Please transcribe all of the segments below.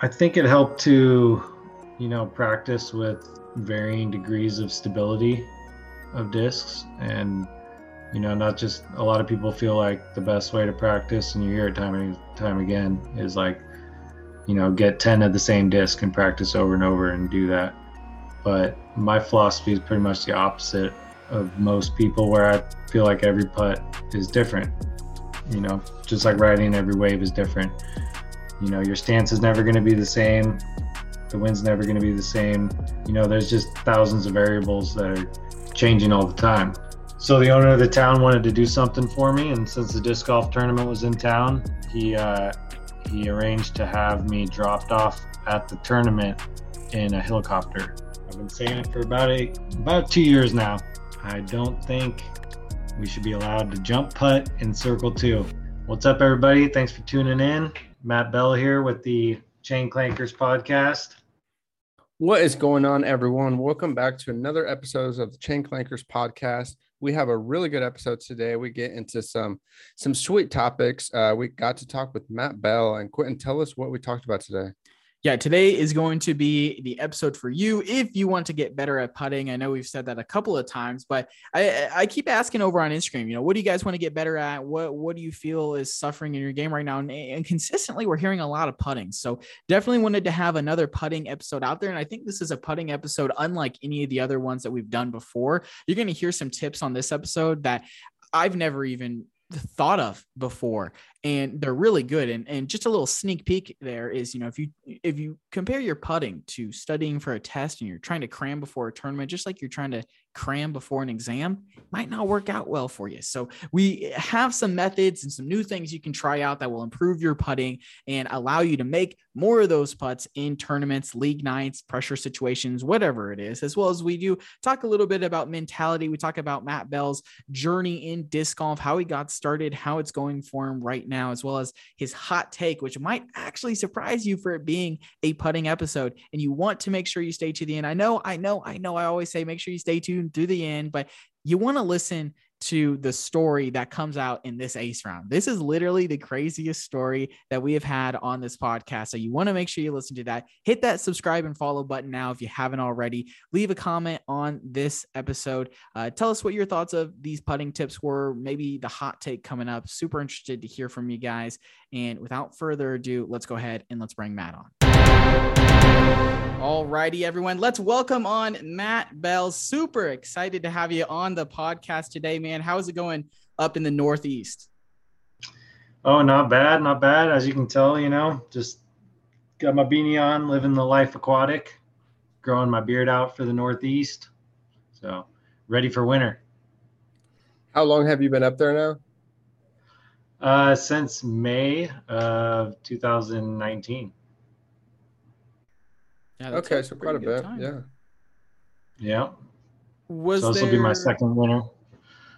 I think it helped to, you know, practice with varying degrees of stability of discs and you know not just a lot of people feel like the best way to practice and you hear it time and time again is like you know get 10 of the same disc and practice over and over and do that. But my philosophy is pretty much the opposite of most people where i feel like every putt is different. You know just like riding every wave is different you know your stance is never going to be the same. The wind's never going to be the same. You know there's just thousands of variables that are changing all the time. So the owner of the town wanted to do something for me and since the disc golf tournament was in town he uh, he arranged to have me dropped off at the tournament in a helicopter. I've been saying it for about eight about two years now. I don't think we should be allowed to jump putt in circle two. What's up everybody? Thanks for tuning in matt bell here with the chain clankers podcast what is going on, everyone? Welcome back to another episode of the Chain Clankers podcast. We have a really good episode today. We get into some some sweet topics. Uh, we got to talk with Matt Bell and Quentin. Tell us what we talked about today yeah, today is going to be the episode for you if you want to get better at putting. I know we've said that a couple of times, but I, I keep asking over on Instagram, you know, what do you guys want to get better at? What what do you feel is suffering in your game right now? And, and consistently, we're hearing a lot of putting. So definitely wanted to have another putting episode out there. And I think this is a putting episode, unlike any of the other ones that we've done before. You're going to hear some tips on this episode that I've never even thought of before and they're really good. And and just a little sneak peek there is you know if you if you compare your putting to studying for a test and you're trying to cram before a tournament just like you're trying to cram before an exam might not work out well for you so we have some methods and some new things you can try out that will improve your putting and allow you to make more of those putts in tournaments league nights pressure situations whatever it is as well as we do talk a little bit about mentality we talk about matt bell's journey in disc golf how he got started how it's going for him right now, as well as his hot take, which might actually surprise you for it being a putting episode. And you want to make sure you stay to the end. I know, I know, I know, I always say make sure you stay tuned through the end, but you want to listen to the story that comes out in this ace round. This is literally the craziest story that we have had on this podcast. So you want to make sure you listen to that. Hit that subscribe and follow button now if you haven't already. Leave a comment on this episode. Uh, tell us what your thoughts of these putting tips were, maybe the hot take coming up. Super interested to hear from you guys. And without further ado, let's go ahead and let's bring Matt on. All righty, everyone. Let's welcome on Matt Bell. Super excited to have you on the podcast today, man. How is it going up in the Northeast? Oh, not bad, not bad. As you can tell, you know, just got my beanie on, living the life aquatic, growing my beard out for the Northeast. So, ready for winter. How long have you been up there now? Uh, since May of 2019. Yeah, okay, so quite a bit. Time. Yeah. Yeah. Was so this will be my second winter.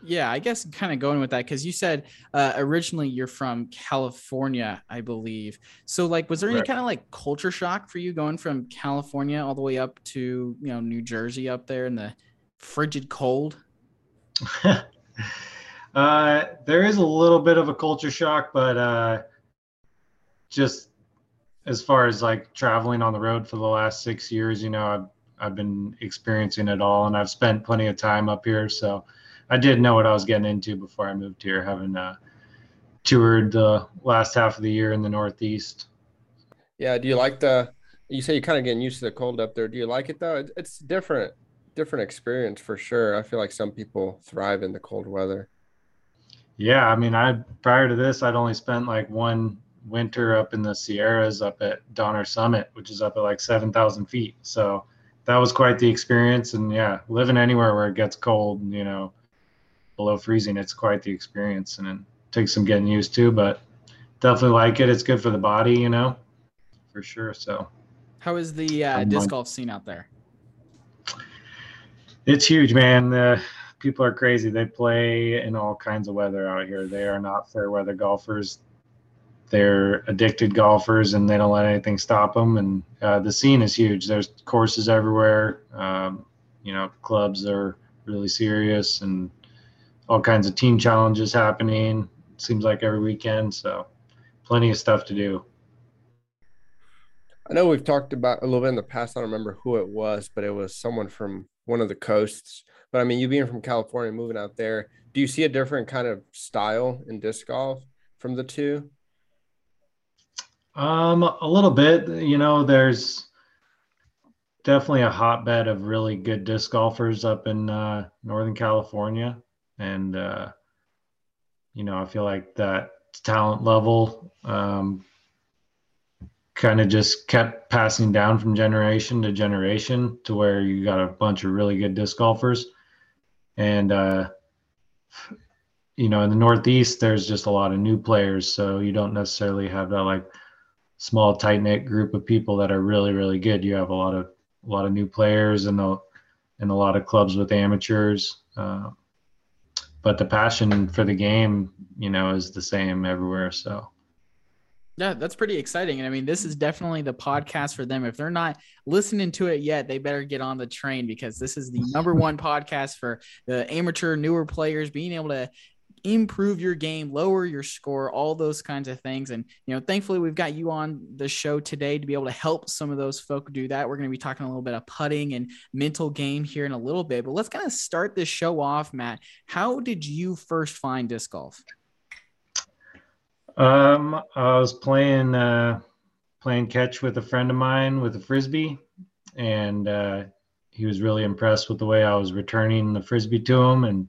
Yeah, I guess kind of going with that because you said uh, originally you're from California, I believe. So, like, was there any right. kind of like culture shock for you going from California all the way up to you know New Jersey up there in the frigid cold? uh, there is a little bit of a culture shock, but uh, just as far as like traveling on the road for the last six years, you know, I've I've been experiencing it all, and I've spent plenty of time up here, so I did know what I was getting into before I moved here, having uh, toured the last half of the year in the Northeast. Yeah. Do you like the? You say you're kind of getting used to the cold up there. Do you like it though? It's different, different experience for sure. I feel like some people thrive in the cold weather. Yeah, I mean, I prior to this, I'd only spent like one winter up in the Sierras up at Donner Summit, which is up at like 7,000 feet. So that was quite the experience. And yeah, living anywhere where it gets cold, you know, below freezing, it's quite the experience. And it takes some getting used to, but definitely like it. It's good for the body, you know, for sure. So, how is the uh, disc golf scene out there? It's huge, man. People are crazy. They play in all kinds of weather out here. They are not fair weather golfers they're addicted golfers and they don't let anything stop them. And uh, the scene is huge. There's courses everywhere. Um, you know, clubs are really serious and all kinds of team challenges happening. It seems like every weekend. So plenty of stuff to do. I know we've talked about a little bit in the past. I don't remember who it was, but it was someone from one of the coasts. But I mean, you being from California, moving out there, do you see a different kind of style in disc golf from the two? Um, a little bit. You know, there's definitely a hotbed of really good disc golfers up in uh, Northern California, and uh, you know, I feel like that talent level um, kind of just kept passing down from generation to generation to where you got a bunch of really good disc golfers, and uh, you know, in the Northeast, there's just a lot of new players, so you don't necessarily have that like small tight knit group of people that are really really good. You have a lot of a lot of new players and a and a lot of clubs with amateurs. Uh, but the passion for the game, you know, is the same everywhere. So. Yeah, that's pretty exciting. And I mean, this is definitely the podcast for them. If they're not listening to it yet, they better get on the train because this is the number one podcast for the amateur newer players being able to improve your game, lower your score, all those kinds of things. And, you know, thankfully we've got you on the show today to be able to help some of those folk do that. We're going to be talking a little bit of putting and mental game here in a little bit, but let's kind of start this show off, Matt. How did you first find disc golf? Um, I was playing, uh, playing catch with a friend of mine with a Frisbee and, uh, he was really impressed with the way I was returning the Frisbee to him and,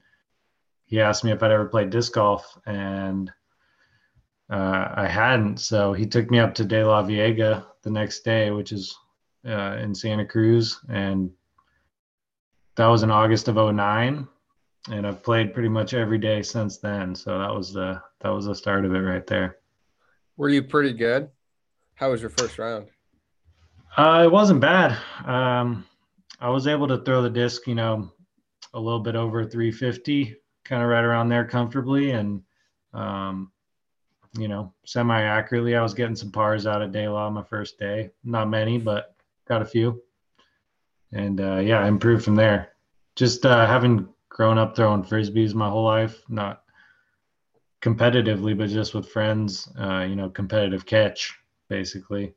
he asked me if I'd ever played disc golf, and uh, I hadn't. So he took me up to DeLaveaga the next day, which is uh, in Santa Cruz, and that was in August of 09 and I've played pretty much every day since then. So that was the that was the start of it right there. Were you pretty good? How was your first round? Uh, it wasn't bad. Um, I was able to throw the disc, you know, a little bit over 350 kind of right around there comfortably and um, you know semi accurately. I was getting some pars out of De La my first day, not many, but got a few, and uh, yeah, I improved from there. Just uh, having grown up throwing frisbees my whole life, not competitively, but just with friends. Uh, you know, competitive catch basically.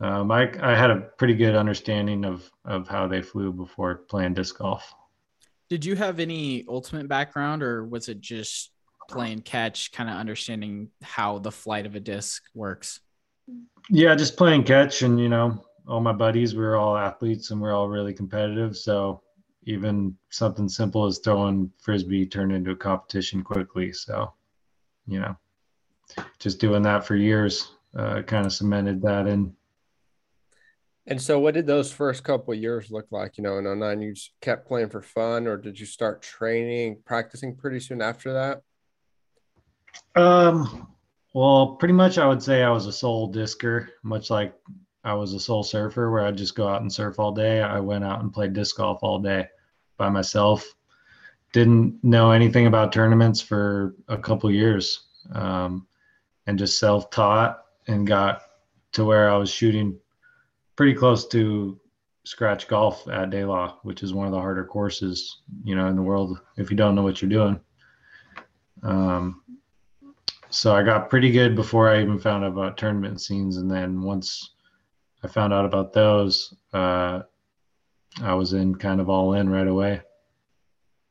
Um, I, I had a pretty good understanding of, of how they flew before playing disc golf. Did you have any ultimate background, or was it just playing catch, kind of understanding how the flight of a disc works? Yeah, just playing catch, and you know, all my buddies, we were all athletes, and we we're all really competitive. So even something simple as throwing frisbee turned into a competition quickly. So, you know, just doing that for years uh, kind of cemented that in and so, what did those first couple years look like? You know, in 09, you just kept playing for fun, or did you start training, practicing pretty soon after that? Um, well, pretty much I would say I was a sole discer, much like I was a sole surfer where I'd just go out and surf all day. I went out and played disc golf all day by myself. Didn't know anything about tournaments for a couple years um, and just self taught and got to where I was shooting pretty close to scratch golf at De La, which is one of the harder courses, you know, in the world if you don't know what you're doing. Um, so I got pretty good before I even found out about tournament scenes, and then once I found out about those, uh, I was in kind of all in right away.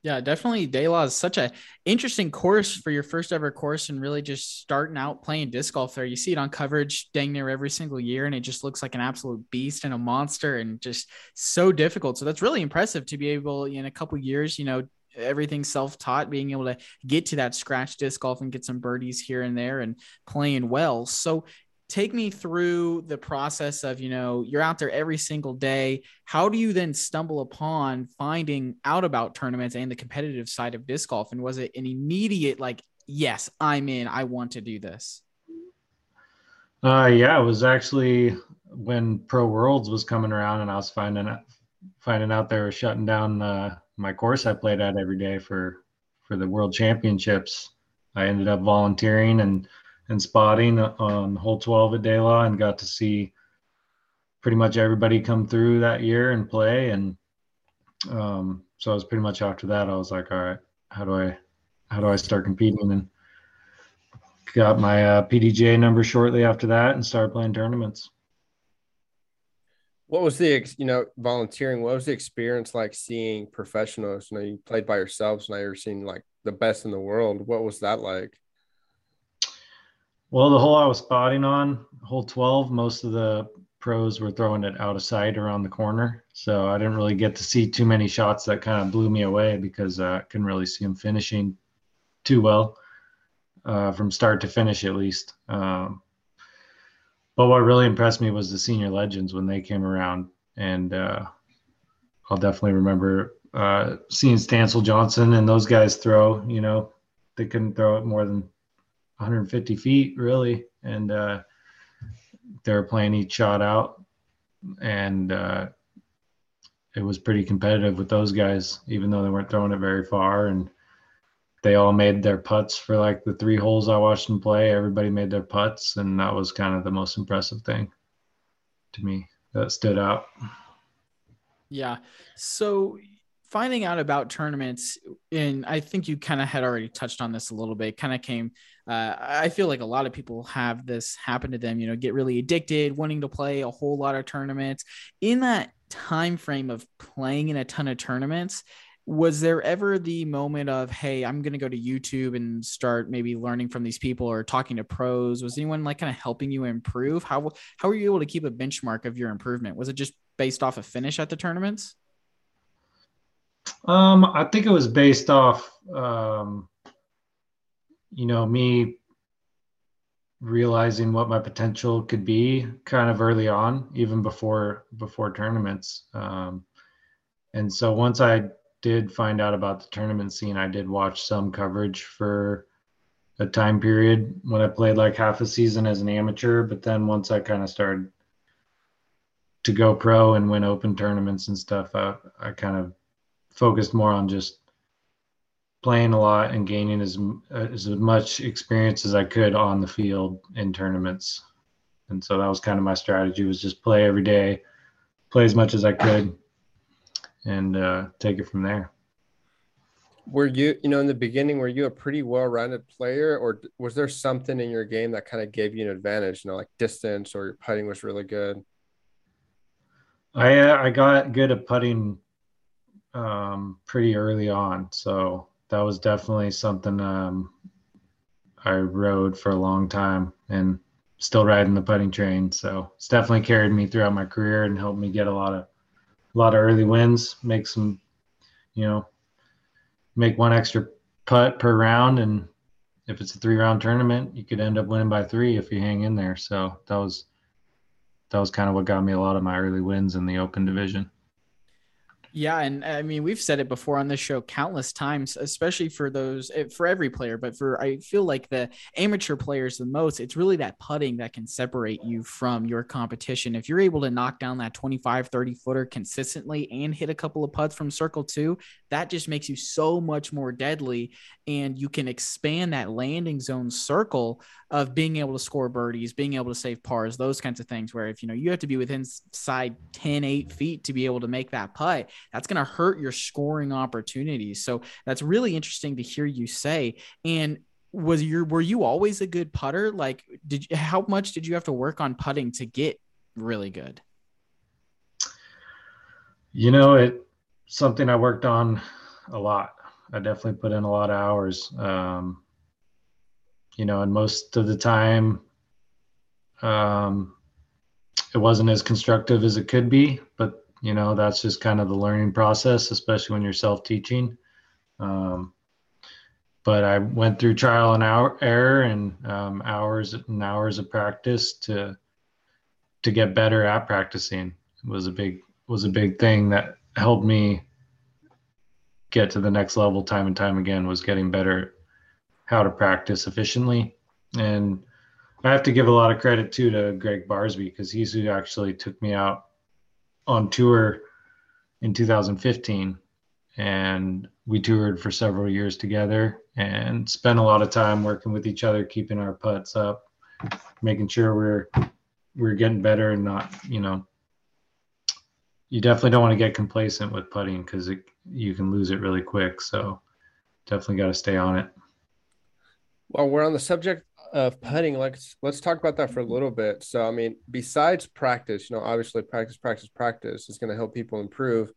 Yeah, definitely. De La is such a interesting course for your first ever course and really just starting out playing disc golf there. You see it on coverage dang near every single year, and it just looks like an absolute beast and a monster and just so difficult. So that's really impressive to be able in a couple years, you know, everything self-taught being able to get to that scratch disc golf and get some birdies here and there and playing well so take me through the process of you know you're out there every single day. How do you then stumble upon finding out about tournaments and the competitive side of disc golf? And was it an immediate like yes i'm in. I want to do this uh yeah it was actually when pro worlds was coming around and i was finding out finding out they were shutting down uh, my course i played at every day for for the world championships. I ended up volunteering and and spotting on hole 12 at De La and got to see pretty much everybody come through that year and play. And um, so I was pretty much after that, I was like, all right, how do I, how do I start competing? And got my uh, PDGA number shortly after that and started playing tournaments. What was the you know volunteering? What was the experience like seeing professionals? You know, you played by yourselves. Now you're seeing like the best in the world. What was that like? Well, the hole I was spotting on, hole 12, most of the pros were throwing it out of sight around the corner. So I didn't really get to see too many shots that kind of blew me away because uh, I couldn't really see them finishing too well uh, from start to finish, at least. Um, but what really impressed me was the senior legends when they came around. And uh, I'll definitely remember uh, seeing Stancil Johnson and those guys throw, you know, they couldn't throw it more than 150 feet really, and uh, they were playing each shot out, and uh, it was pretty competitive with those guys, even though they weren't throwing it very far, and they all made their putts for like the three holes I watched them play. Everybody made their putts, and that was kind of the most impressive thing to me that stood out. Yeah. So finding out about tournaments and i think you kind of had already touched on this a little bit kind of came uh, i feel like a lot of people have this happen to them you know get really addicted wanting to play a whole lot of tournaments. In that time frame of playing in a ton of tournaments was there ever the moment of hey i'm going to go to youtube and start maybe learning from these people or talking to pros was anyone like kind of helping you improve? How how were you able to keep a benchmark of your improvement? Was it just based off a of finish at the tournaments um, I think it was based off, um, you know, me realizing what my potential could be kind of early on, even before before tournaments. Um, and so once I did find out about the tournament scene, I did watch some coverage for a time period when I played like half a season as an amateur. But then once I kind of started to go pro and win open tournaments and stuff, I, I kind of focused more on just playing a lot and gaining as as much experience as I could on the field in tournaments. And so that was kind of my strategy was just play every day, play as much as I could, and uh, take it from there. Were you, you know, in the beginning, were you a pretty well-rounded player, or was there something in your game that kind of gave you an advantage? You know, like distance or your putting was really good. I uh, I got good at putting um, pretty early on. So that was definitely something um, I rode for a long time and still riding the putting train. So it's definitely carried me throughout my career and helped me get a lot of a lot of early wins, make some, you know, make one extra putt per round. And if it's a three round tournament, you could end up winning by three if you hang in there. So that was that was kind of what got me a lot of my early wins in the open division. Yeah, and I mean we've said it before on this show countless times, especially for those eh, for every player, but for I feel like the amateur players the most, it's really that putting that can separate you from your competition. If you're able to knock down that 25 30 footer consistently and hit a couple of putts from circle 2, that just makes you so much more deadly and you can expand that landing zone circle of being able to score birdies, being able to save pars, those kinds of things. Where if you know you have to be within side 10, 8 feet to be able to make that putt, that's going to hurt your scoring opportunities. So that's really interesting to hear you say. And was your were you always a good putter? Like, did you, how much did you have to work on putting to get really good? You know, it something I worked on a lot. I definitely put in a lot of hours. Um, you know, and most of the time, um, it wasn't as constructive as it could be. But you know, that's just kind of the learning process, especially when you're self-teaching. Um, but I went through trial and error and um, hours and hours of practice to to get better at practicing. It was a big was a big thing that helped me get to the next level time and time again was getting better how to practice efficiently. And I have to give a lot of credit too to Greg Barsby because he's who actually took me out on tour in 2015 and we toured for several years together and spent a lot of time working with each other keeping our putts up making sure we're we're getting better and not you know you definitely don't want to get complacent with putting because you can lose it really quick. So definitely got to stay on it. Well, we're on the subject of putting, let's let's talk about that for a little bit. So, I mean, besides practice, you know, obviously practice, practice, practice is going to help people improve.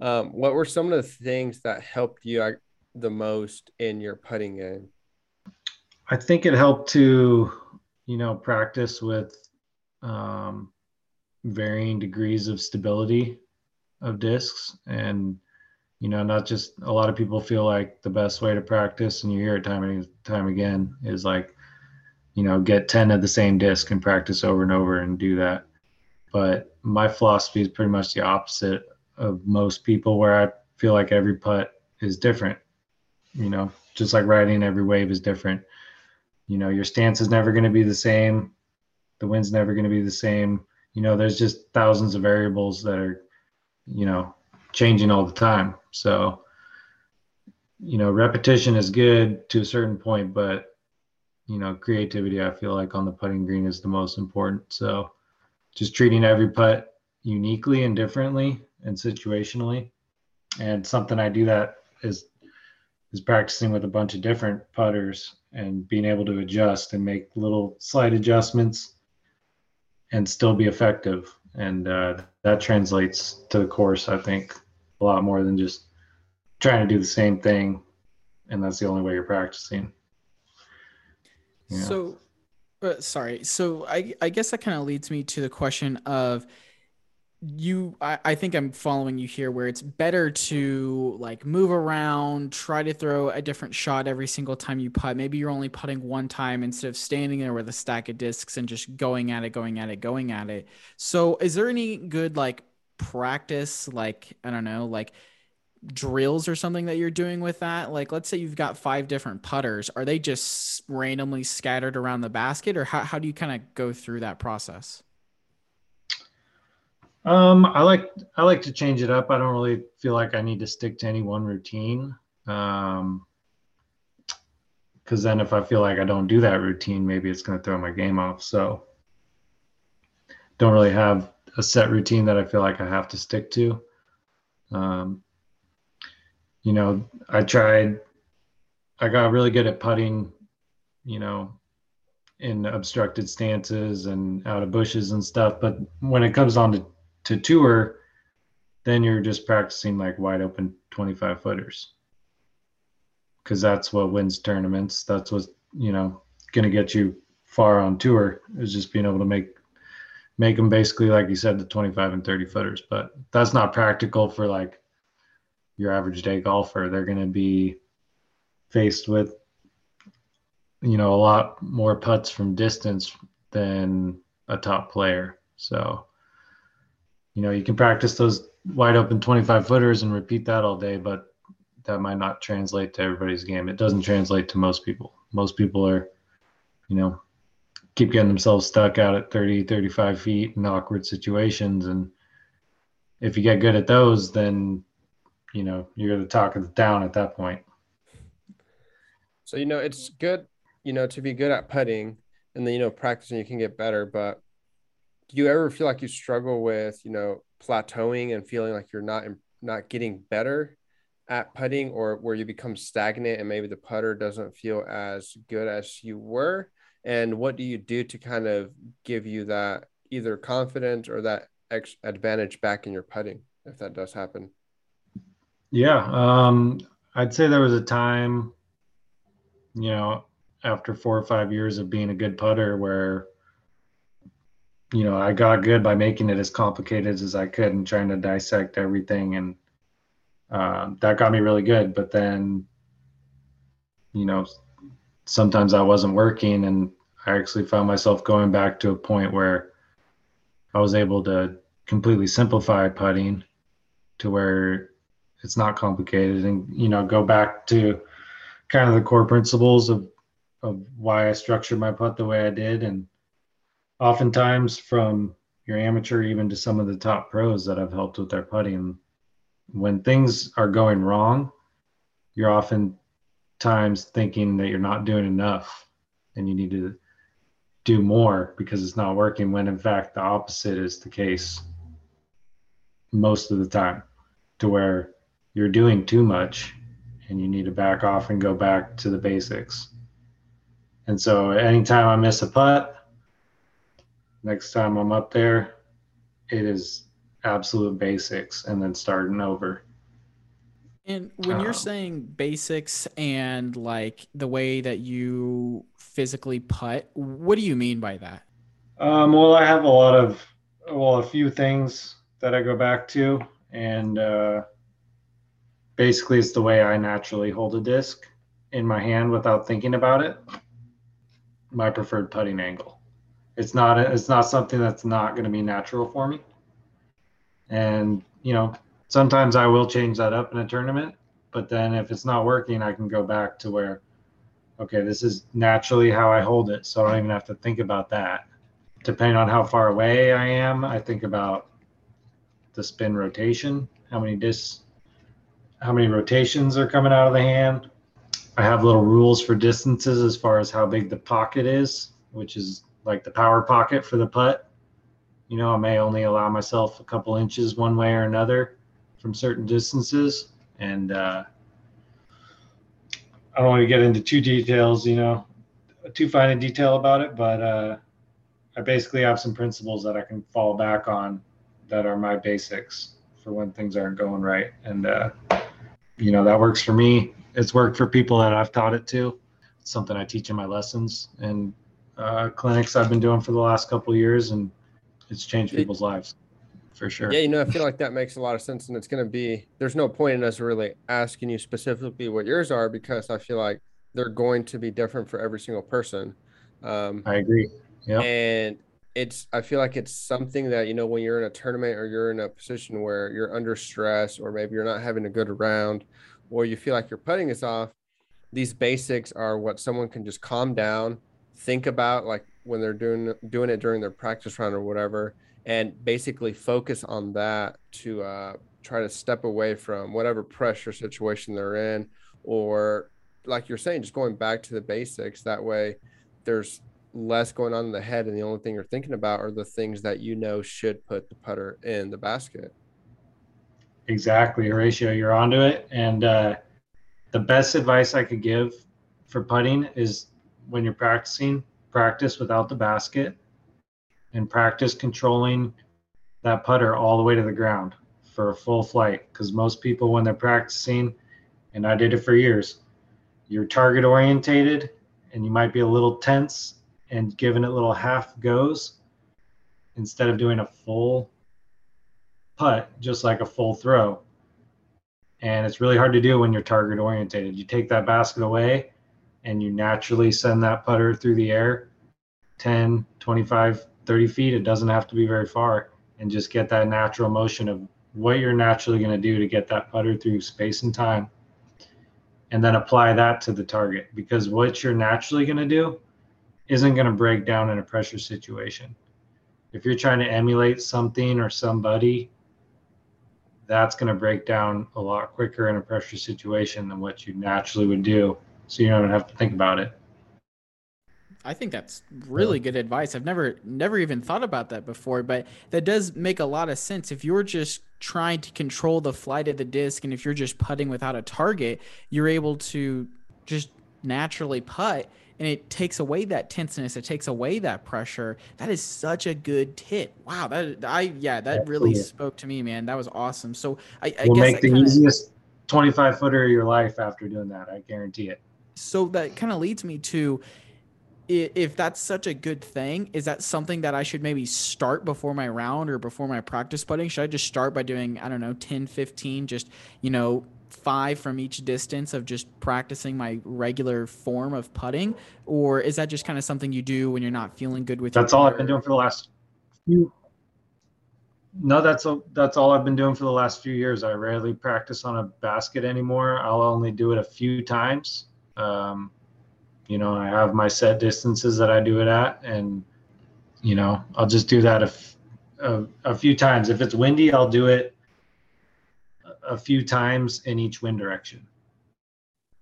Um, what were some of the things that helped you the most in your putting game? I think it helped to, you know, practice with um, varying degrees of stability of discs and you know not just a lot of people feel like the best way to practice and you hear it time and time again is like you know get 10 of the same disc and practice over and over and do that. But my philosophy is pretty much the opposite of most people where i feel like every putt is different. You know just like riding every wave is different. You know your stance is never going to be the same. The wind's never going to be the same. You know there's just thousands of variables that are you know changing all the time. So you know repetition is good to a certain point but you know creativity i feel like on the putting green is the most important so just treating every putt uniquely and differently and situationally and something i do that is is practicing with a bunch of different putters and being able to adjust and make little slight adjustments and still be effective. And uh, that translates to the course, I think, a lot more than just trying to do the same thing. And that's the only way you're practicing. So, uh, sorry. So I, I guess that kind of leads me to the question of you I, I think i'm following you here where it's better to like move around try to throw a different shot every single time you putt. Maybe you're only putting one time instead of standing there with a stack of discs and just going at it going at it going at it. So is there any good like practice like i don't know like drills or something that you're doing with that like let's say you've got five different putters are they just randomly scattered around the basket or how, how do you kind of go through that process um, I like I like to change it up. I don't really feel like I need to stick to any one routine. Um, because then if I feel like I don't do that routine, maybe it's going to throw my game off. So don't really have a set routine that I feel like I have to stick to. Um, you know, I tried, I got really good at putting, you know, in obstructed stances and out of bushes and stuff. But when it comes on to to tour, then you're just practicing like wide open 25 footers because that's what wins tournaments. That's what's you know going to get you far on tour is just being able to make make them basically like you said the 25 and 30 footers. But that's not practical for like your average day golfer. They're going to be faced with you know a lot more putts from distance than a top player. So you know, you can practice those wide open 25 footers and repeat that all day, but that might not translate to everybody's game. It doesn't translate to most people. Most people are, you know, keep getting themselves stuck out at 30, 35 feet in awkward situations. And if you get good at those, then, you know, you're the talk of the town at that point. So, you know, it's good, you know, to be good at putting and then, you know, practicing, you can get better. But do you ever feel like you struggle with you know plateauing and feeling like you're not not getting better at putting or where you become stagnant and maybe the putter doesn't feel as good as you were and what do you do to kind of give you that either confidence or that ex- advantage back in your putting if that does happen yeah um i'd say there was a time you know after four or five years of being a good putter where you know, I got good by making it as complicated as I could and trying to dissect everything. And uh, that got me really good. But then, you know, sometimes I wasn't working and I actually found myself going back to a point where I was able to completely simplify putting to where it's not complicated. And, you know, go back to kind of the core principles of, of why I structured my putt the way I did. And, oftentimes from your amateur even to some of the top pros that I've helped with their putting, when things are going wrong, you're oftentimes thinking that you're not doing enough and you need to do more because it's not working when in fact the opposite is the case most of the time to where you're doing too much and you need to back off and go back to the basics And so anytime I miss a putt, next time I'm up there, it is absolute basics and then starting over. And when you're Um, saying basics and like the way that you physically putt, what do you mean by that? Um, well, I have a lot of, well, a few things that I go back to, and uh, basically, it's the way I naturally hold a disc in my hand without thinking about it. My preferred putting angle. It's not. It's not something that's not going to be natural for me. And you know, sometimes I will change that up in a tournament, but then if it's not working, I can go back to where, okay, this is naturally how I hold it, so I don't even have to think about that depending on how far away I am, I think about the spin rotation, how many dis, how many rotations are coming out of the hand. I have little rules for distances as far as how big the pocket is, which is like the power pocket for the putt. You know, I may only allow myself a couple inches one way or another from certain distances, and uh, I don't want to get into too details, you know, too fine a detail about it, but. Uh, I basically have some principles that I can fall back on that are my basics for when things aren't going right. And, uh, you know, that works for me. It's worked for people that I've taught it to. It's something I teach in my lessons and uh, clinics I've been doing for the last couple of years, and it's changed people's lives for sure. Yeah, you know, I feel like that makes a lot of sense, and it's going to be. There's no point in us really asking you specifically what yours are because I feel like they're going to be different for every single person. Um, I agree. Yeah. and it's i feel like it's something that you know when you're in a tournament or you're in a position where you're under stress or maybe you're not having a good round or you feel like your putting is off these basics are what someone can just calm down think about like when they're doing doing it during their practice round or whatever and basically focus on that to uh, try to step away from whatever pressure situation they're in or like you're saying just going back to the basics. That way there's less going on in the head and the only thing you're thinking about are the things that you know should put the putter in the basket Exactly, Horatio, you're onto it. And uh, the best advice I could give for putting is when you're practicing, practice without the basket and practice controlling that putter all the way to the ground for a full flight. Because most people, when they're practicing, and I did it for years, you're target orientated and you might be a little tense and giving it little half goes instead of doing a full putt just like a full throw. And it's really hard to do when you're target orientated. You take that basket away and you naturally send that putter through the air 10, 25, 30 feet. It doesn't have to be very far. And just get that natural motion of what you're naturally going to do to get that putter through space and time. And then apply that to the target because what you're naturally going to do isn't going to break down in a pressure situation. If you're trying to emulate something or somebody, that's going to break down a lot quicker in a pressure situation than what you naturally would do. So you don't have to think about it. I think that's really good advice. I've never never even thought about that before, but that does make a lot of sense. If you're just trying to control the flight of the disc and if you're just putting without a target, you're able to just naturally putt and it takes away that tenseness, it takes away that pressure. That is such a good tip. Wow, that I yeah, that really spoke to me, man. That was awesome. So I, I Will guess make the kinda- easiest 25 footer of your life after doing that. I guarantee it. so that kind of leads me to if that's such a good thing is that something that i should maybe start before my round or before my practice putting should i just start by doing i don't know 10 15 just you know five from each distance of just practicing my regular form of putting or is that just kind of something you do when you're not feeling good with your That's all I've been doing for the last few. No, that's a, that's all I've been doing for the last few years. I rarely practice on a basket anymore. I'll only do it a few times. Um, you know, I have my set distances that I do it at, and you know, I'll just do that a, f- a, a few times. If it's windy, I'll do it a- few times in each wind direction.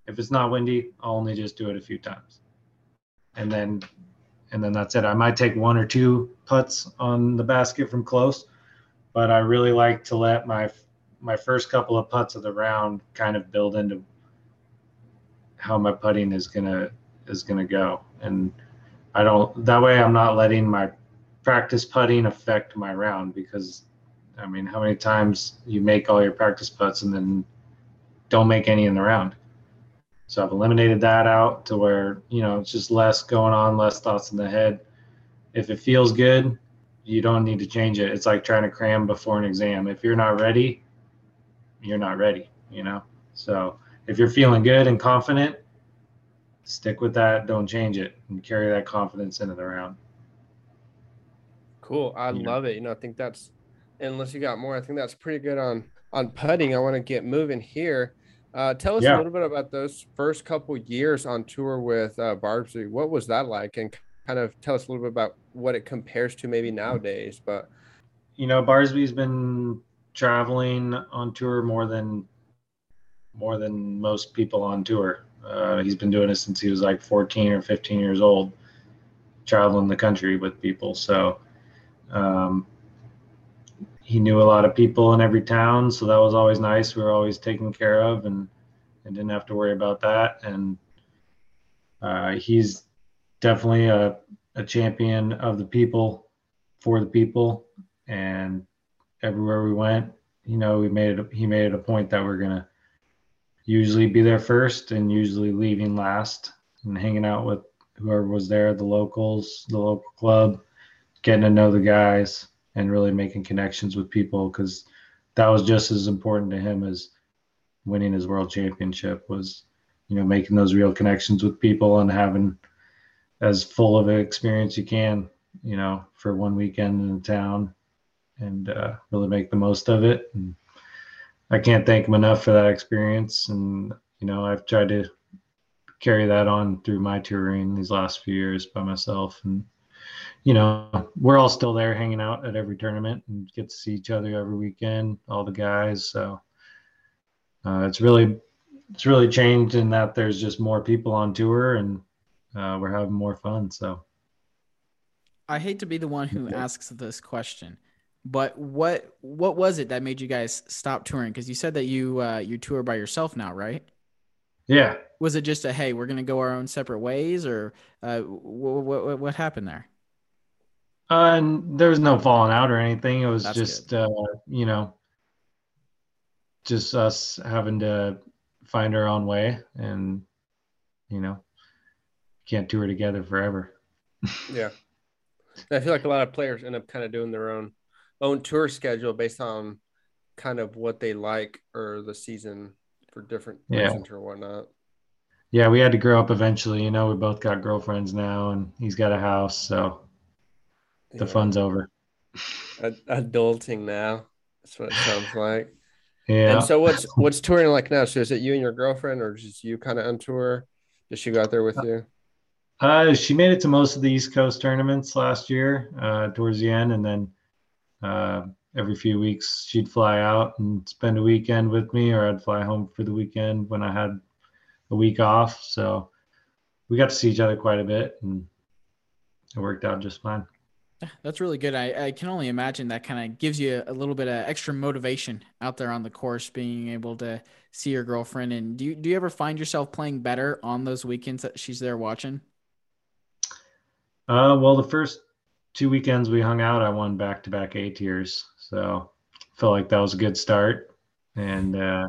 If it's not windy, I'll only just do it a few times, and then and then that's it. I might take one or two putts on the basket from close, but I really like to let my my first couple of putts of the round kind of build into how my putting is gonna is gonna go. and I don't. That way, I'm not letting my practice putting affect my round because, I mean, how many times you make all your practice putts and then don't make any in the round? So I've eliminated that out to where you know it's just less going on, less thoughts in the head. If it feels good, you don't need to change it. It's like trying to cram before an exam. If you're not ready, you're not ready. You know. So if you're feeling good and confident, stick with that. Don't change it and carry that confidence into the round. Cool. I yeah. love it. You know, I think that's unless you got more, I think that's pretty good on on putting. I want to get moving here. Uh, tell us yeah. a little bit about those first couple years on tour with uh, Barsby. What was that like? And kind of tell us a little bit about what it compares to maybe nowadays. But you know, Barsby's been traveling on tour more than more than most people on tour. Uh, he's been doing it since he was like 14 or 15 years old, traveling the country with people. So um, he knew a lot of people in every town, so that was always nice. We were always taken care of, and and didn't have to worry about that. And uh, he's definitely a, a champion of the people, for the people, and everywhere we went, you know, we made it. He made it a point that we're gonna usually be there first and usually leaving last and hanging out with whoever was there, the locals, the local club, getting to know the guys and really making connections with people because that was just as important to him as winning his world championship was you know making those real connections with people and having as full of an experience you can you know for one weekend in a town and uh, really make the most of it and I can't thank him enough for that experience. And, you know, I've tried to carry that on through my touring these last few years by myself. And, you know, we're all still there hanging out at every tournament and get to see each other every weekend, all the guys. So uh, it's really, it's really changed in that there's just more people on tour and uh, we're having more fun. So I hate to be the one who asks this question but what what was it that made you guys stop touring? Because you said that you uh, you tour by yourself now, right? Yeah. Was it just a hey, we're gonna go our own separate ways, or uh, what what what happened there? Uh, and there was no falling out or anything. It was That's just uh, you know, just us having to find our own way, and you know, can't tour together forever. yeah, I feel like a lot of players end up kind of doing their own own tour schedule based on kind of what they like or the season for different yeah. or whatnot. Yeah, we had to grow up eventually. You know, we both got girlfriends now, and he's got a house, so the yeah. fun's over. Adulting now. That's what it sounds like. Yeah. And so, what's what's touring like now? So, is it you and your girlfriend, or is just you kind of on tour? Does she go out there with you? Uh, she made it to most of the East Coast tournaments last year, uh, towards the end, and then uh, every few weeks she'd fly out and spend a weekend with me, or I'd fly home for the weekend when I had a week off. So we got to see each other quite a bit, and it worked out just fine. That's really good. I, I can only imagine that kind of gives you a little bit of extra motivation out there on the course, being able to see your girlfriend. And do you, do you ever find yourself playing better on those weekends that she's there watching? Uh, well, the first two weekends we hung out, I won back to back A tiers. So felt like that was a good start. And uh,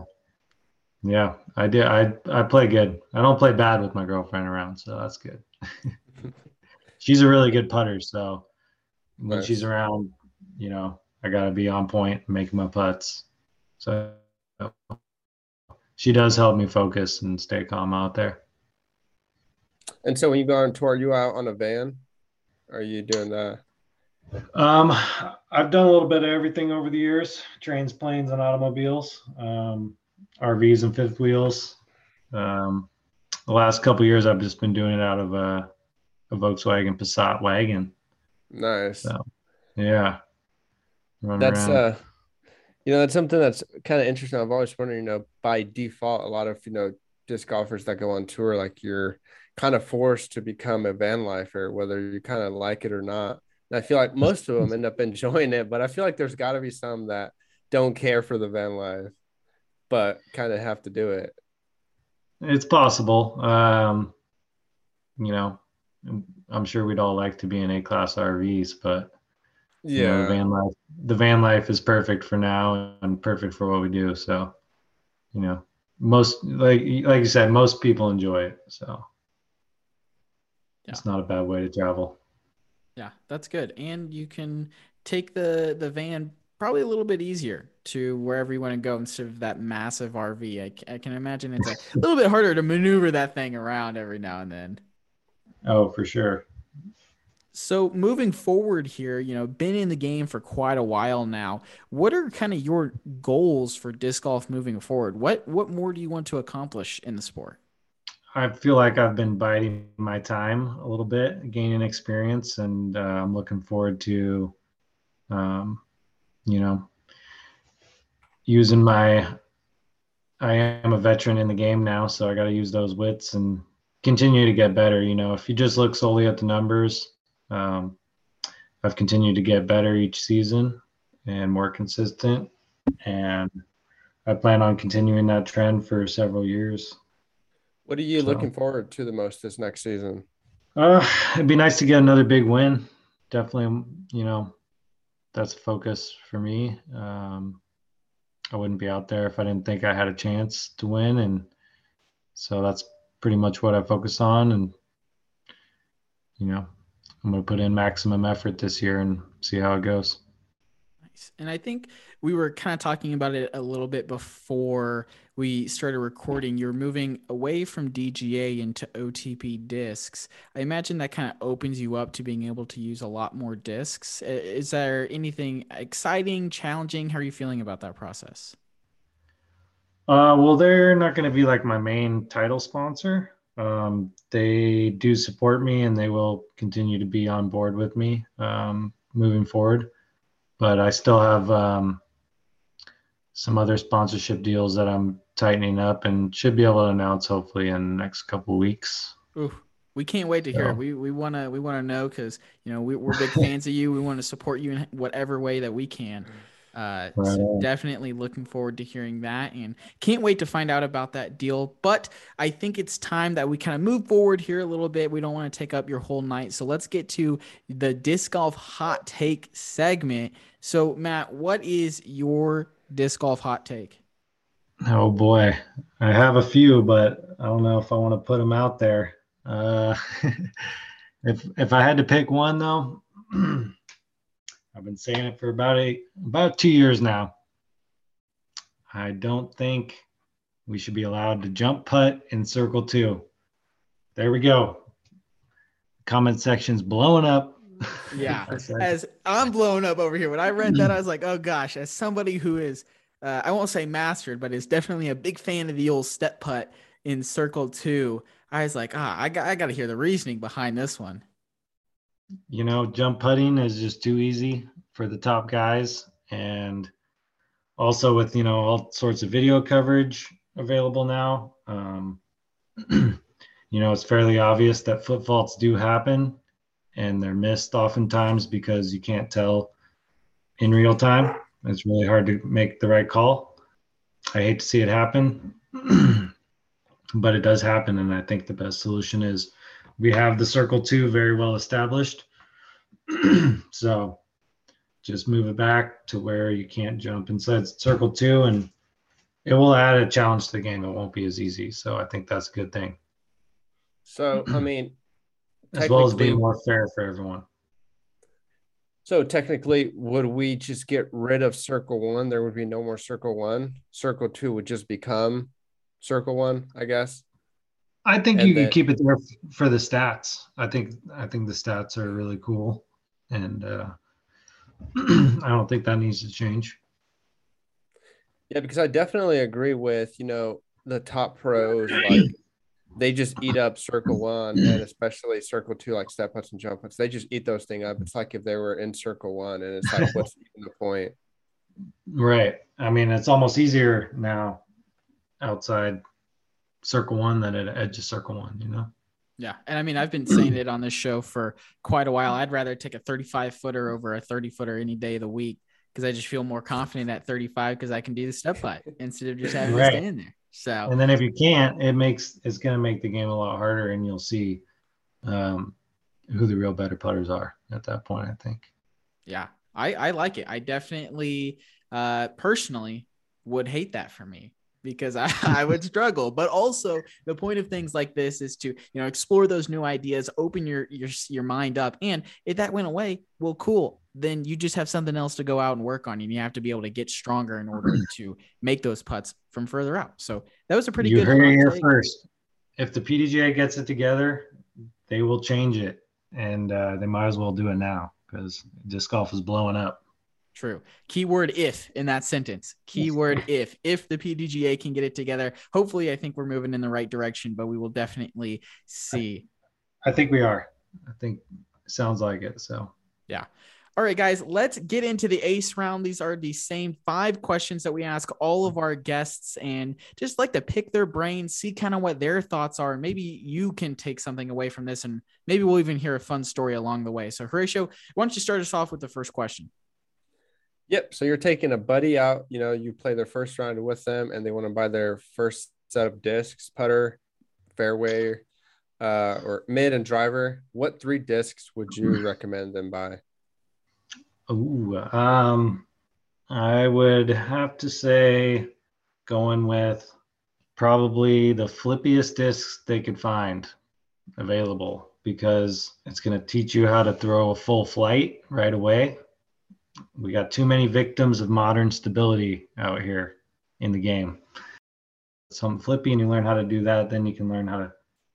yeah, I did. I I play good. I don't play bad with my girlfriend around, so that's good. she's a really good putter, so when nice. she's around, you know, I gotta be on point point, making my putts. So she does help me focus and stay calm out there. And so when you go on tour, you out on a van? are you doing that? Um, I've done a little bit of everything over the years: trains, planes, and automobiles, um, RVs, and fifth wheels. Um, the last couple years, I've just been doing it out of a, a Volkswagen Passat wagon. Nice. So, yeah. that's around. uh, you know, that's something that's kind of interesting. I've always wondered, you know, by default, a lot of you know disc golfers that go on tour, like you're kind of forced to become a van lifer, whether you kind of like it or not. And I feel like most of them end up enjoying it, but I feel like there's got to be some that don't care for the van life, but kind of have to do it. It's possible. Um, you know, I'm sure we'd all like to be in A class RVs, but you Yeah. know, the van life the van life is perfect for now and perfect for what we do. So, you know, most like like you said, most people enjoy it. So it's not a bad way to travel. Yeah, that's good. And you can take the the van probably a little bit easier to wherever you want to go instead of that massive RV. I, I can imagine it's a little bit harder to maneuver that thing around every now and then. Oh, for sure. So moving forward here, you know, been in the game for quite a while now. What are kind of your goals for disc golf moving forward? What what more do you want to accomplish in the sport? I feel like I've been biding my time a little bit, gaining experience, and uh, I'm looking forward to, um, you know, using my. I am a veteran in the game now, so I got to use those wits and continue to get better. You know, if you just look solely at the numbers, um, I've continued to get better each season and more consistent, and I plan on continuing that trend for several years. What are you So- looking forward to the most this next season? Uh, it'd be nice to get another big win. Definitely, you know, that's a focus for me. Um, I wouldn't be out there if I didn't think I had a chance to win, and so that's pretty much what I focus on. And you know, I'm gonna put in maximum effort this year and see how it goes. Nice. And I think we were kind of talking about it a little bit before we started recording. You're moving away from DGA into OTB discs. I imagine that kind of opens you up to being able to use a lot more discs. Is there anything exciting, challenging? How are you feeling about that process? Uh, well, they're not going to be like my main title sponsor. Um, they do support me and they will continue to be on board with me um, moving forward. But I still have um, some other sponsorship deals that I'm tightening up and should be able to announce hopefully in the next couple weeks. Ooh, we can't wait to hear So- it. We we want to we want to know because you know we, we're big fans of you. We want to support you in whatever way that we can. Uh, Right so definitely looking forward to hearing that, and can't wait to find out about that deal. But I think it's time that we kind of move forward here a little bit. We don't want to take up your whole night, so let's get to the disc golf hot take segment. So Matt, what is your disc golf hot take? Oh boy, I have a few, but I don't know if I want to put them out there. Uh, if if I had to pick one though, I've been saying it for about a about two years now. I don't think we should be allowed to jump putt in circle two. There we go. Comment section's blowing up. Yeah, as I'm blowing up over here. When I read that, I was like, oh gosh, as somebody who is, uh, I won't say mastered, but is definitely a big fan of the old step putt in circle two. I was like, ah, I got, I got to hear the reasoning behind this one. You know, jump putting is just too easy for the top guys. And also with, you know, all sorts of video coverage available now, um, you know, it's fairly obvious that foot faults do happen and they're missed oftentimes because you can't tell in real time. It's really hard to make the right call. I hate to see it happen, but it does happen. And I think the best solution is we have the circle two very well established. so just move it back to where you can't jump inside circle two and it will add a challenge to the game. It won't be as easy. So I think that's a good thing. So, I mean, As well as being more fair for everyone. so technically, would we just get rid of circle one? There would be no more circle one. Circle two would just become circle one, I guess. I think And you can keep it there for the stats. I think I think the stats are really cool, and uh, I don't think that needs to change. Yeah, because I definitely agree with, you know, the top pros, like they just eat up circle one and especially circle two, like step putts and jump putts. They just eat those thing up. It's like if they were in circle one and it's like, what's even the point? Right. I mean, it's almost easier now outside circle one than at edge of circle one. You know. Yeah. And I mean, I've been saying it on this show for quite a while. I'd rather take a 35 footer over a 30 footer any day of the week because I just feel more confident at 35 because I can do the step putt instead of just having Right. to stand there. So, And then if you can't, it makes it's going to make the game a lot harder, and you'll see, um, who the real better putters are at that point. I think. Yeah, I I like it. I definitely uh personally would hate that for me because I, I would struggle. But also the point of things like this is to, you know, explore those new ideas, open your your your mind up. And if that went away, well, cool. Then you just have something else to go out and work on. And you have to be able to get stronger in order to make those putts from further out. So that was a pretty you good heard it here take. first. If the PDGA gets it together, they will change it, and uh, they might as well do it now because disc golf is blowing up. True. Keyword if in that sentence. Keyword if. If the PDGA can get it together. Hopefully, I think we're moving in the right direction, but we will definitely see. I think we are. I think sounds like it. So yeah. All right, guys, let's get into the ace round. These are the same five questions that we ask all of our guests and just like to pick their brains, see kind of what their thoughts are. Maybe you can take something away from this and maybe we'll even hear a fun story along the way. So, Horatio, why don't you start us off with the first question? Yep. So you're taking a buddy out, you know, you play their first round with them and they want to buy their first set of discs, putter, fairway, uh, or mid and driver. What three discs would you recommend them buy? Ooh, um, I would have to say going with probably the flippiest discs they could find available because it's going to teach you how to throw a full flight right away. We got too many victims of modern stability out here in the game. Something flippy and you learn how to do that, then you can learn how to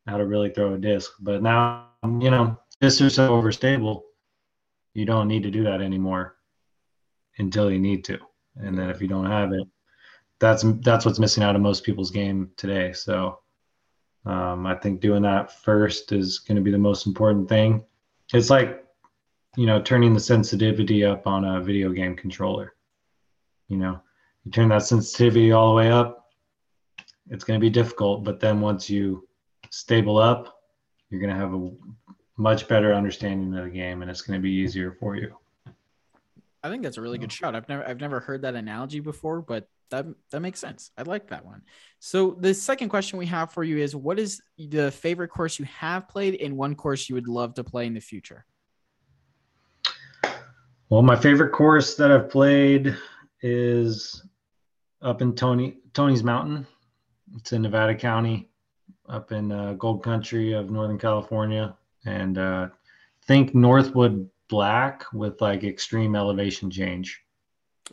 how to really throw a disc. But now, you know, discs are so overstable you don't need to do that anymore until you need to and then if you don't have it that's that's what's missing out of most people's game today so um, i think doing that first is going to be the most important thing it's like you know turning the sensitivity up on a video game controller you know you turn that sensitivity all the way up it's going to be difficult but then once you stable up you're going to have a much better understanding of the game and it's going to be easier for you. I think that's a really good shot. I've never I've never heard that analogy before, but that that makes sense. I like that one. So the second question we have for you is what is the favorite course you have played and one course you would love to play in the future? Well, my favorite course that I've played is up in Tony Tony's Mountain. It's in Nevada County, up in uh, Gold Country of Northern California, and uh, think Northwood Black with like extreme elevation change.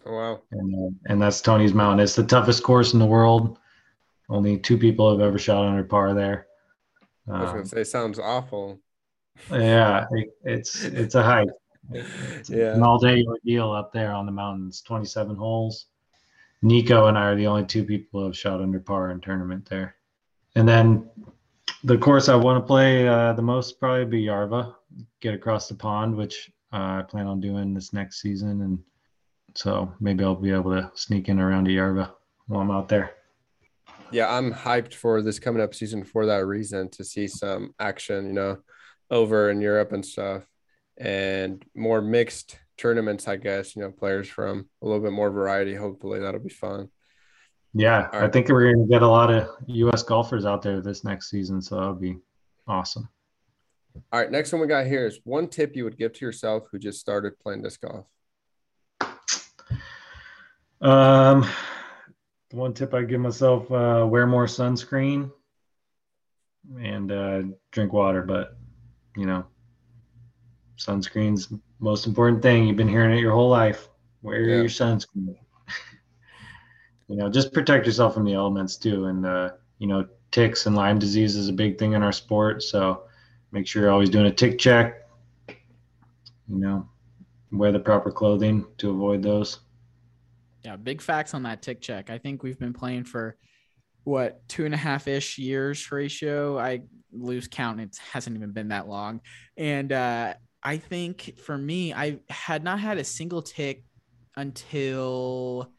Oh, wow. And, uh, and that's Tony's Mountain. It's the toughest course in the world. Only two people have ever shot under par there. I was Um, going to say, sounds awful. yeah, it, it's it's a hike. It's Yeah. an all-day ordeal up there on the mountains. Twenty-seven holes. Nico and I are the only two people who have shot under par in tournament there. And then the course I want to play uh, the most probably be Järva, get across the pond, which uh, I plan on doing this next season, and so maybe I'll be able to sneak in around to Järva while I'm out there. Yeah, I'm hyped for this coming up season for that reason to see some action, you know, over in Europe and stuff and more mixed tournaments, I guess, you know, players from a little bit more variety. Hopefully that'll be fun. Yeah, All I think we're going to get a lot of U.S. golfers out there this next season, so that'll be awesome. All right, next one we got here is one tip you would give to yourself who just started playing disc golf. Um, the one tip I give myself: uh, wear more sunscreen and uh, drink water. But you know, sunscreen's the most important thing. You've been hearing it your whole life. Wear Yeah. your sunscreen. you know, just protect yourself from the elements too. And uh, you know, ticks and Lyme disease is a big thing in our sport. So make sure you're always doing a tick check. You know, wear the proper clothing to avoid those. Yeah, big facts on that tick check. I think we've been playing for what two and a half ish years ratio. I lose count. It hasn't even been that long. And uh, I think for me, I had not had a single tick until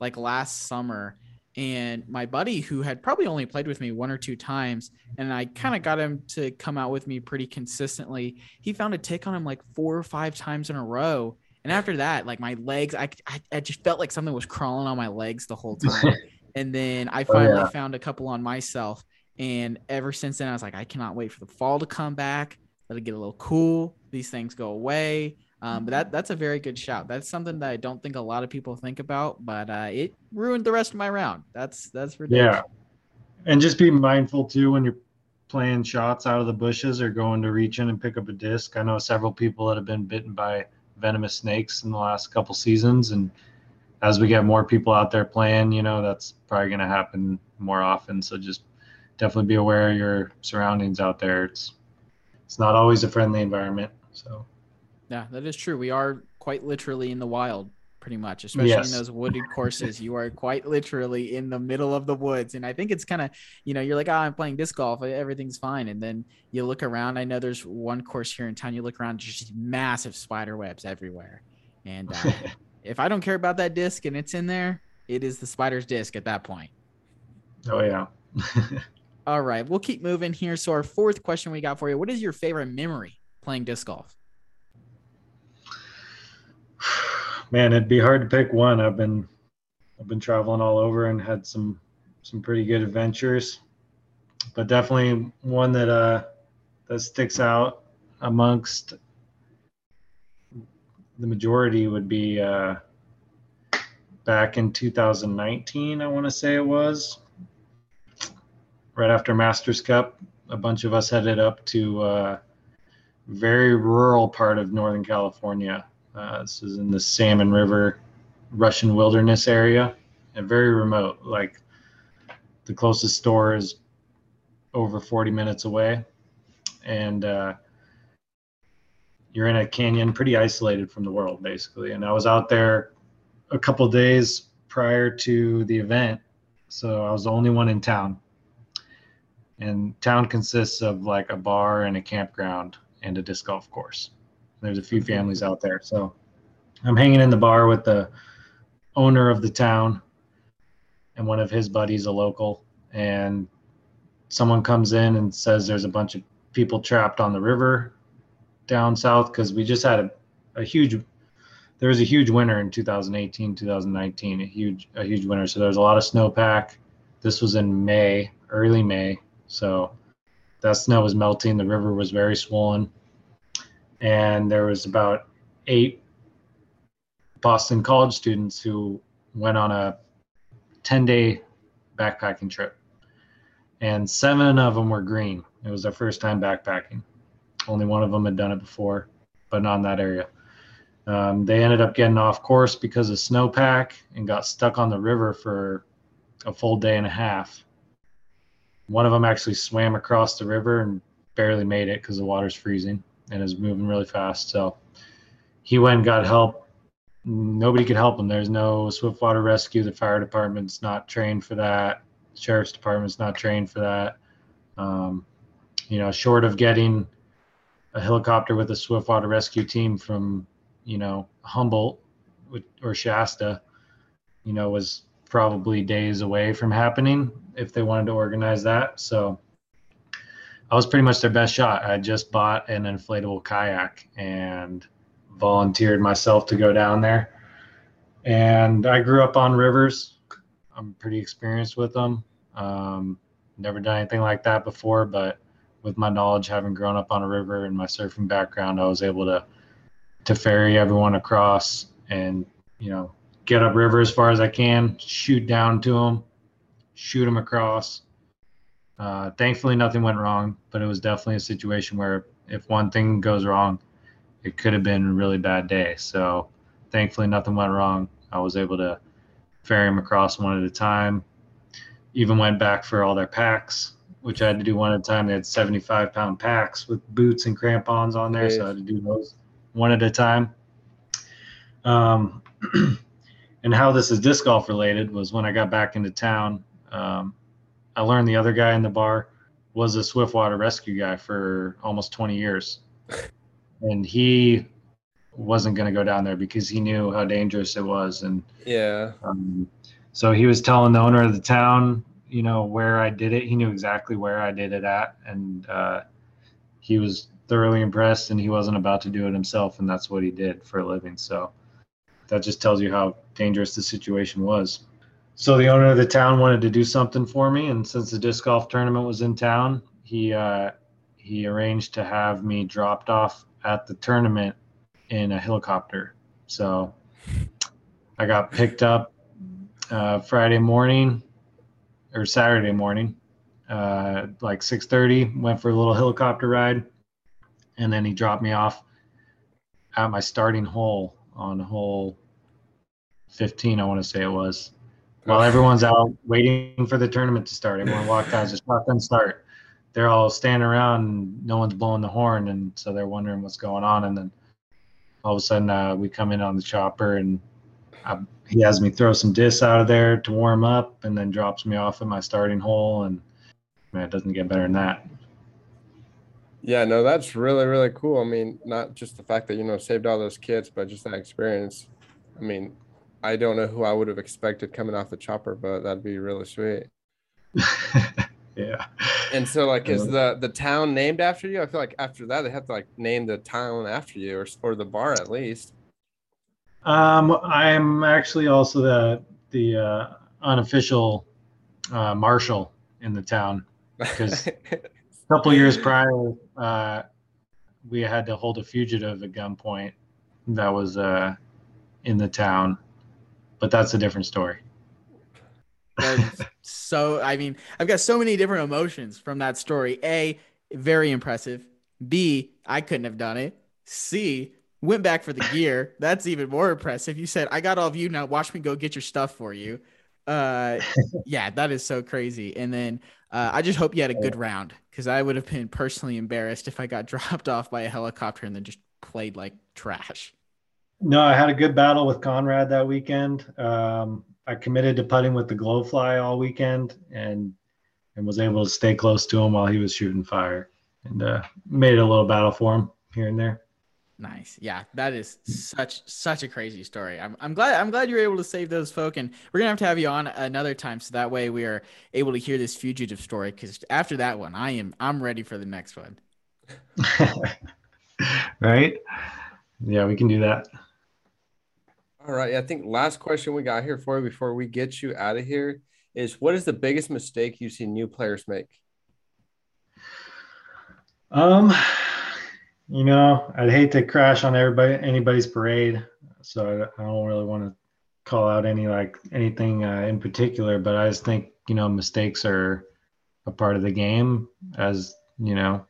like last summer. And my buddy, who had probably only played with me one or two times, and I kind of got him to come out with me pretty consistently, he found a tick on him like four or five times in a row. And after that, like my legs, I, I, I just felt like something was crawling on my legs the whole time. and then I oh, finally yeah. found a couple on myself. And ever since then, I was like, I cannot wait for the fall to come back let it get a little cool. These things go away. Um, but that that's a very good shout. That's something that I don't think a lot of people think about, but uh, it ruined the rest of my round. That's that's ridiculous. Yeah, and just be mindful too when you're playing shots out of the bushes or going to reach in and pick up a disc. I know several people that have been bitten by venomous snakes in the last couple seasons, and as we get more people out there playing, you know that's probably going to happen more often. So just definitely be aware of your surroundings out there. It's it's not always a friendly environment. So yeah, that is true. We are quite literally in the wild, pretty much, especially yes. in those wooded courses. you are quite literally in the middle of the woods. And I think it's kind of, you know, you're like, oh, I'm playing disc golf. Everything's fine. And then you look around. I know there's one course here in town. You look around, just massive spider webs everywhere. And uh, if I don't care about that disc and it's in there, it is the spider's disc at that point. Oh, yeah. All right. We'll keep moving here. So, our fourth question we got for you What is your favorite memory playing disc golf? man, it'd be hard to pick one. I've been I've been traveling all over and had some some pretty good adventures, but definitely one that uh that sticks out amongst the majority would be uh back in 2019 i want to say it was right after masters cup a bunch of us headed up to uh very rural part of northern california uh, this is in the Salmon River Russian wilderness area and very remote. Like the closest store is over 40 minutes away. And uh, you're in a canyon pretty isolated from the world, basically. And I was out there a couple days prior to the event. So I was the only one in town. And town consists of like a bar and a campground and a disc golf course. There's a few mm-hmm. families out there. So I'm hanging in the bar with the owner of the town and one of his buddies, a local, and someone comes in and says there's a bunch of people trapped on the river down south because we just had a, a huge there was a huge winter in 2018 2019 a huge a huge winter so there's a lot of snowpack this was in may early may so that snow was melting the river was very swollen and there was about eight Boston college students who went on a 10 day backpacking trip. And seven of them were green. It was their first time backpacking. Only one of them had done it before, but not in that area. Um, they ended up getting off course because of snowpack and got stuck on the river for a full day and a half. One of them actually swam across the river and barely made it because the water's freezing and is moving really fast. So he went and got help. Nobody could help him. There's no swiftwater rescue. The fire department's not trained for that. The sheriff's department's not trained for that. Um, you know, short of getting a helicopter with a swiftwater rescue team from, you know, Humboldt or Shasta, you know, was probably days away from happening if they wanted to organize that. So I was pretty much their best shot. I just bought an inflatable kayak and volunteered myself to go down there. And I grew up on rivers. I'm pretty experienced with them. Um, never done anything like that before, but with my knowledge, having grown up on a river and my surfing background, I was able to to ferry everyone across and you know get up river as far as I can, shoot down to them, shoot them across, uh, thankfully, nothing went wrong, but it was definitely a situation where if one thing goes wrong, it could have been a really bad day. So, thankfully, nothing went wrong. I was able to ferry them across one at a time. Even went back for all their packs, which I had to do one at a time. They had 75 pound packs with boots and crampons on there, so I had to do those one at a time. Um, and how this is disc golf related was when I got back into town. Um, I learned the other guy in the bar was a Swiftwater rescue guy for almost 20 years. And he wasn't going to go down there because he knew how dangerous it was. And yeah. Um, so he was telling the owner of the town, you know, where I did it. He knew exactly where I did it at. And uh, he was thoroughly impressed and he wasn't about to do it himself. And that's what he did for a living. So that just tells you how dangerous the situation was so the owner of the town wanted to do something for me, and since the disc golf tournament was in town, he uh, he arranged to have me dropped off at the tournament in a helicopter. So I got picked up uh, Friday morning or Saturday morning, uh, like 6:30. Went for a little helicopter ride, and then he dropped me off at my starting hole on hole 15. I want to say it was. While everyone's out waiting for the tournament to start, everyone walked out a shotgun start. They're all standing around, and no one's blowing the horn, and so they're wondering what's going on. And then all of a sudden, uh, we come in on the chopper, and I, he has me throw some discs out of there to warm up, and then drops me off at my starting hole. And man, it doesn't get better than that. Yeah, no, that's really, really cool. I mean, not just the fact that, you know, saved all those kids, but just that experience. I mean, I don't know who I would have expected coming off the chopper, but that'd be really sweet. yeah. And so, like, is the the town named after you? I feel like after that, they have to like name the town after you, or or the bar at least. Um, I'm actually also the the uh, unofficial uh, marshal in the town because a couple years prior, uh, we had to hold a fugitive at gunpoint that was uh, in the town, but that's a different story. so, I mean, I've got so many different emotions from that story. A, very impressive. B, I couldn't have done it. C, went back for the gear. That's even more impressive. You said, I got all of you. Now watch me go get your stuff for you. Uh, yeah, that is so crazy. And then uh, I just hope you had a good round because I would have been personally embarrassed if I got dropped off by a helicopter and then just played like trash. No, I had a good battle with Conrad that weekend. Um, I committed to putting with the glow fly all weekend and and was able to stay close to him while he was shooting fire and uh, made a little battle for him here and there. Nice. Yeah, that is such such a crazy story. I'm I'm glad I'm glad you're able to save those folk and we're going to have to have you on another time so that way we are able to hear this fugitive story cuz after that one I am I'm ready for the next one. right? Yeah, we can do that. All right. I think last question we got here for you before we get you out of here is what is the biggest mistake you see new players make? Um, you know, I'd hate to crash on everybody anybody's parade, so I, I don't really want to call out any like anything uh, in particular, but I just think you know mistakes are a part of the game, as you know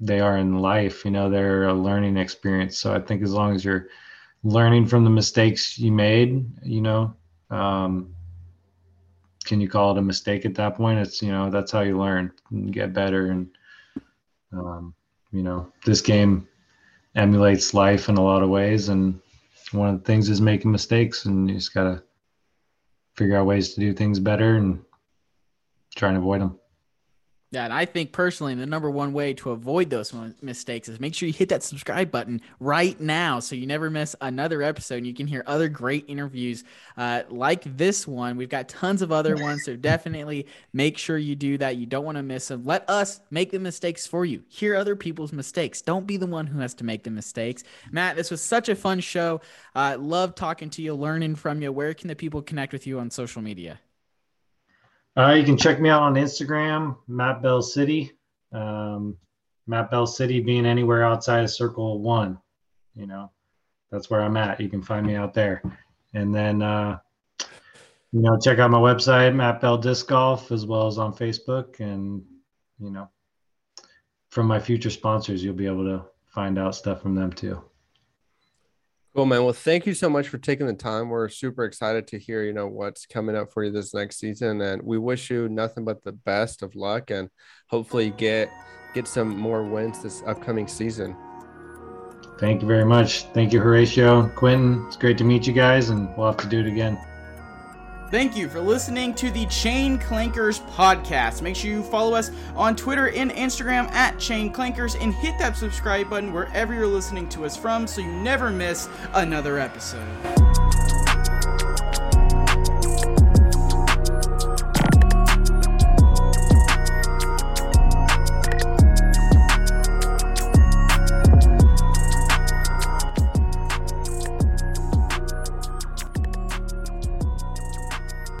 they are in life. You know, they're a learning experience. So I think as long as you're learning from the mistakes you made, you know, um, can you call it a mistake at that point? It's, you know, that's how you learn and get better. And, um, you know, this game emulates life in a lot of ways. And one of the things is making mistakes and you just got to figure out ways to do things better and try and avoid them. Yeah, and I think personally, the number one way to avoid those mistakes is make sure you hit that subscribe button right now so you never miss another episode. And you can hear other great interviews uh, like this one. We've got tons of other ones, so definitely make sure you do that. You don't want to miss them. Let us make the mistakes for you. Hear other people's mistakes. Don't be the one who has to make the mistakes. Matt, this was such a fun show. Uh, love talking to you, learning from you. Where can the people connect with you on social media? Uh, you can check me out on Instagram, Matt Bell City. Um, Matt Bell City being anywhere outside of Circle One, you know, that's where I'm at. You can find me out there. And then, uh, you know, check out my website, Matt Bell Disc Golf, as well as on Facebook. And, you know, from my future sponsors, you'll be able to find out stuff from them too. Cool, man. Well, thank you so much for taking the time. We're super excited to hear, you know, what's coming up for you this next season, and we wish you nothing but the best of luck, and hopefully get get some more wins this upcoming season. Thank you very much. Thank you, Horatio, Quentin. It's great to meet you guys, and we'll have to do it again. Thank you for listening to the Chain Clankers podcast. Make sure you follow us on Twitter and Instagram at Chain Clankers and hit that subscribe button wherever you're listening to us from so you never miss another episode.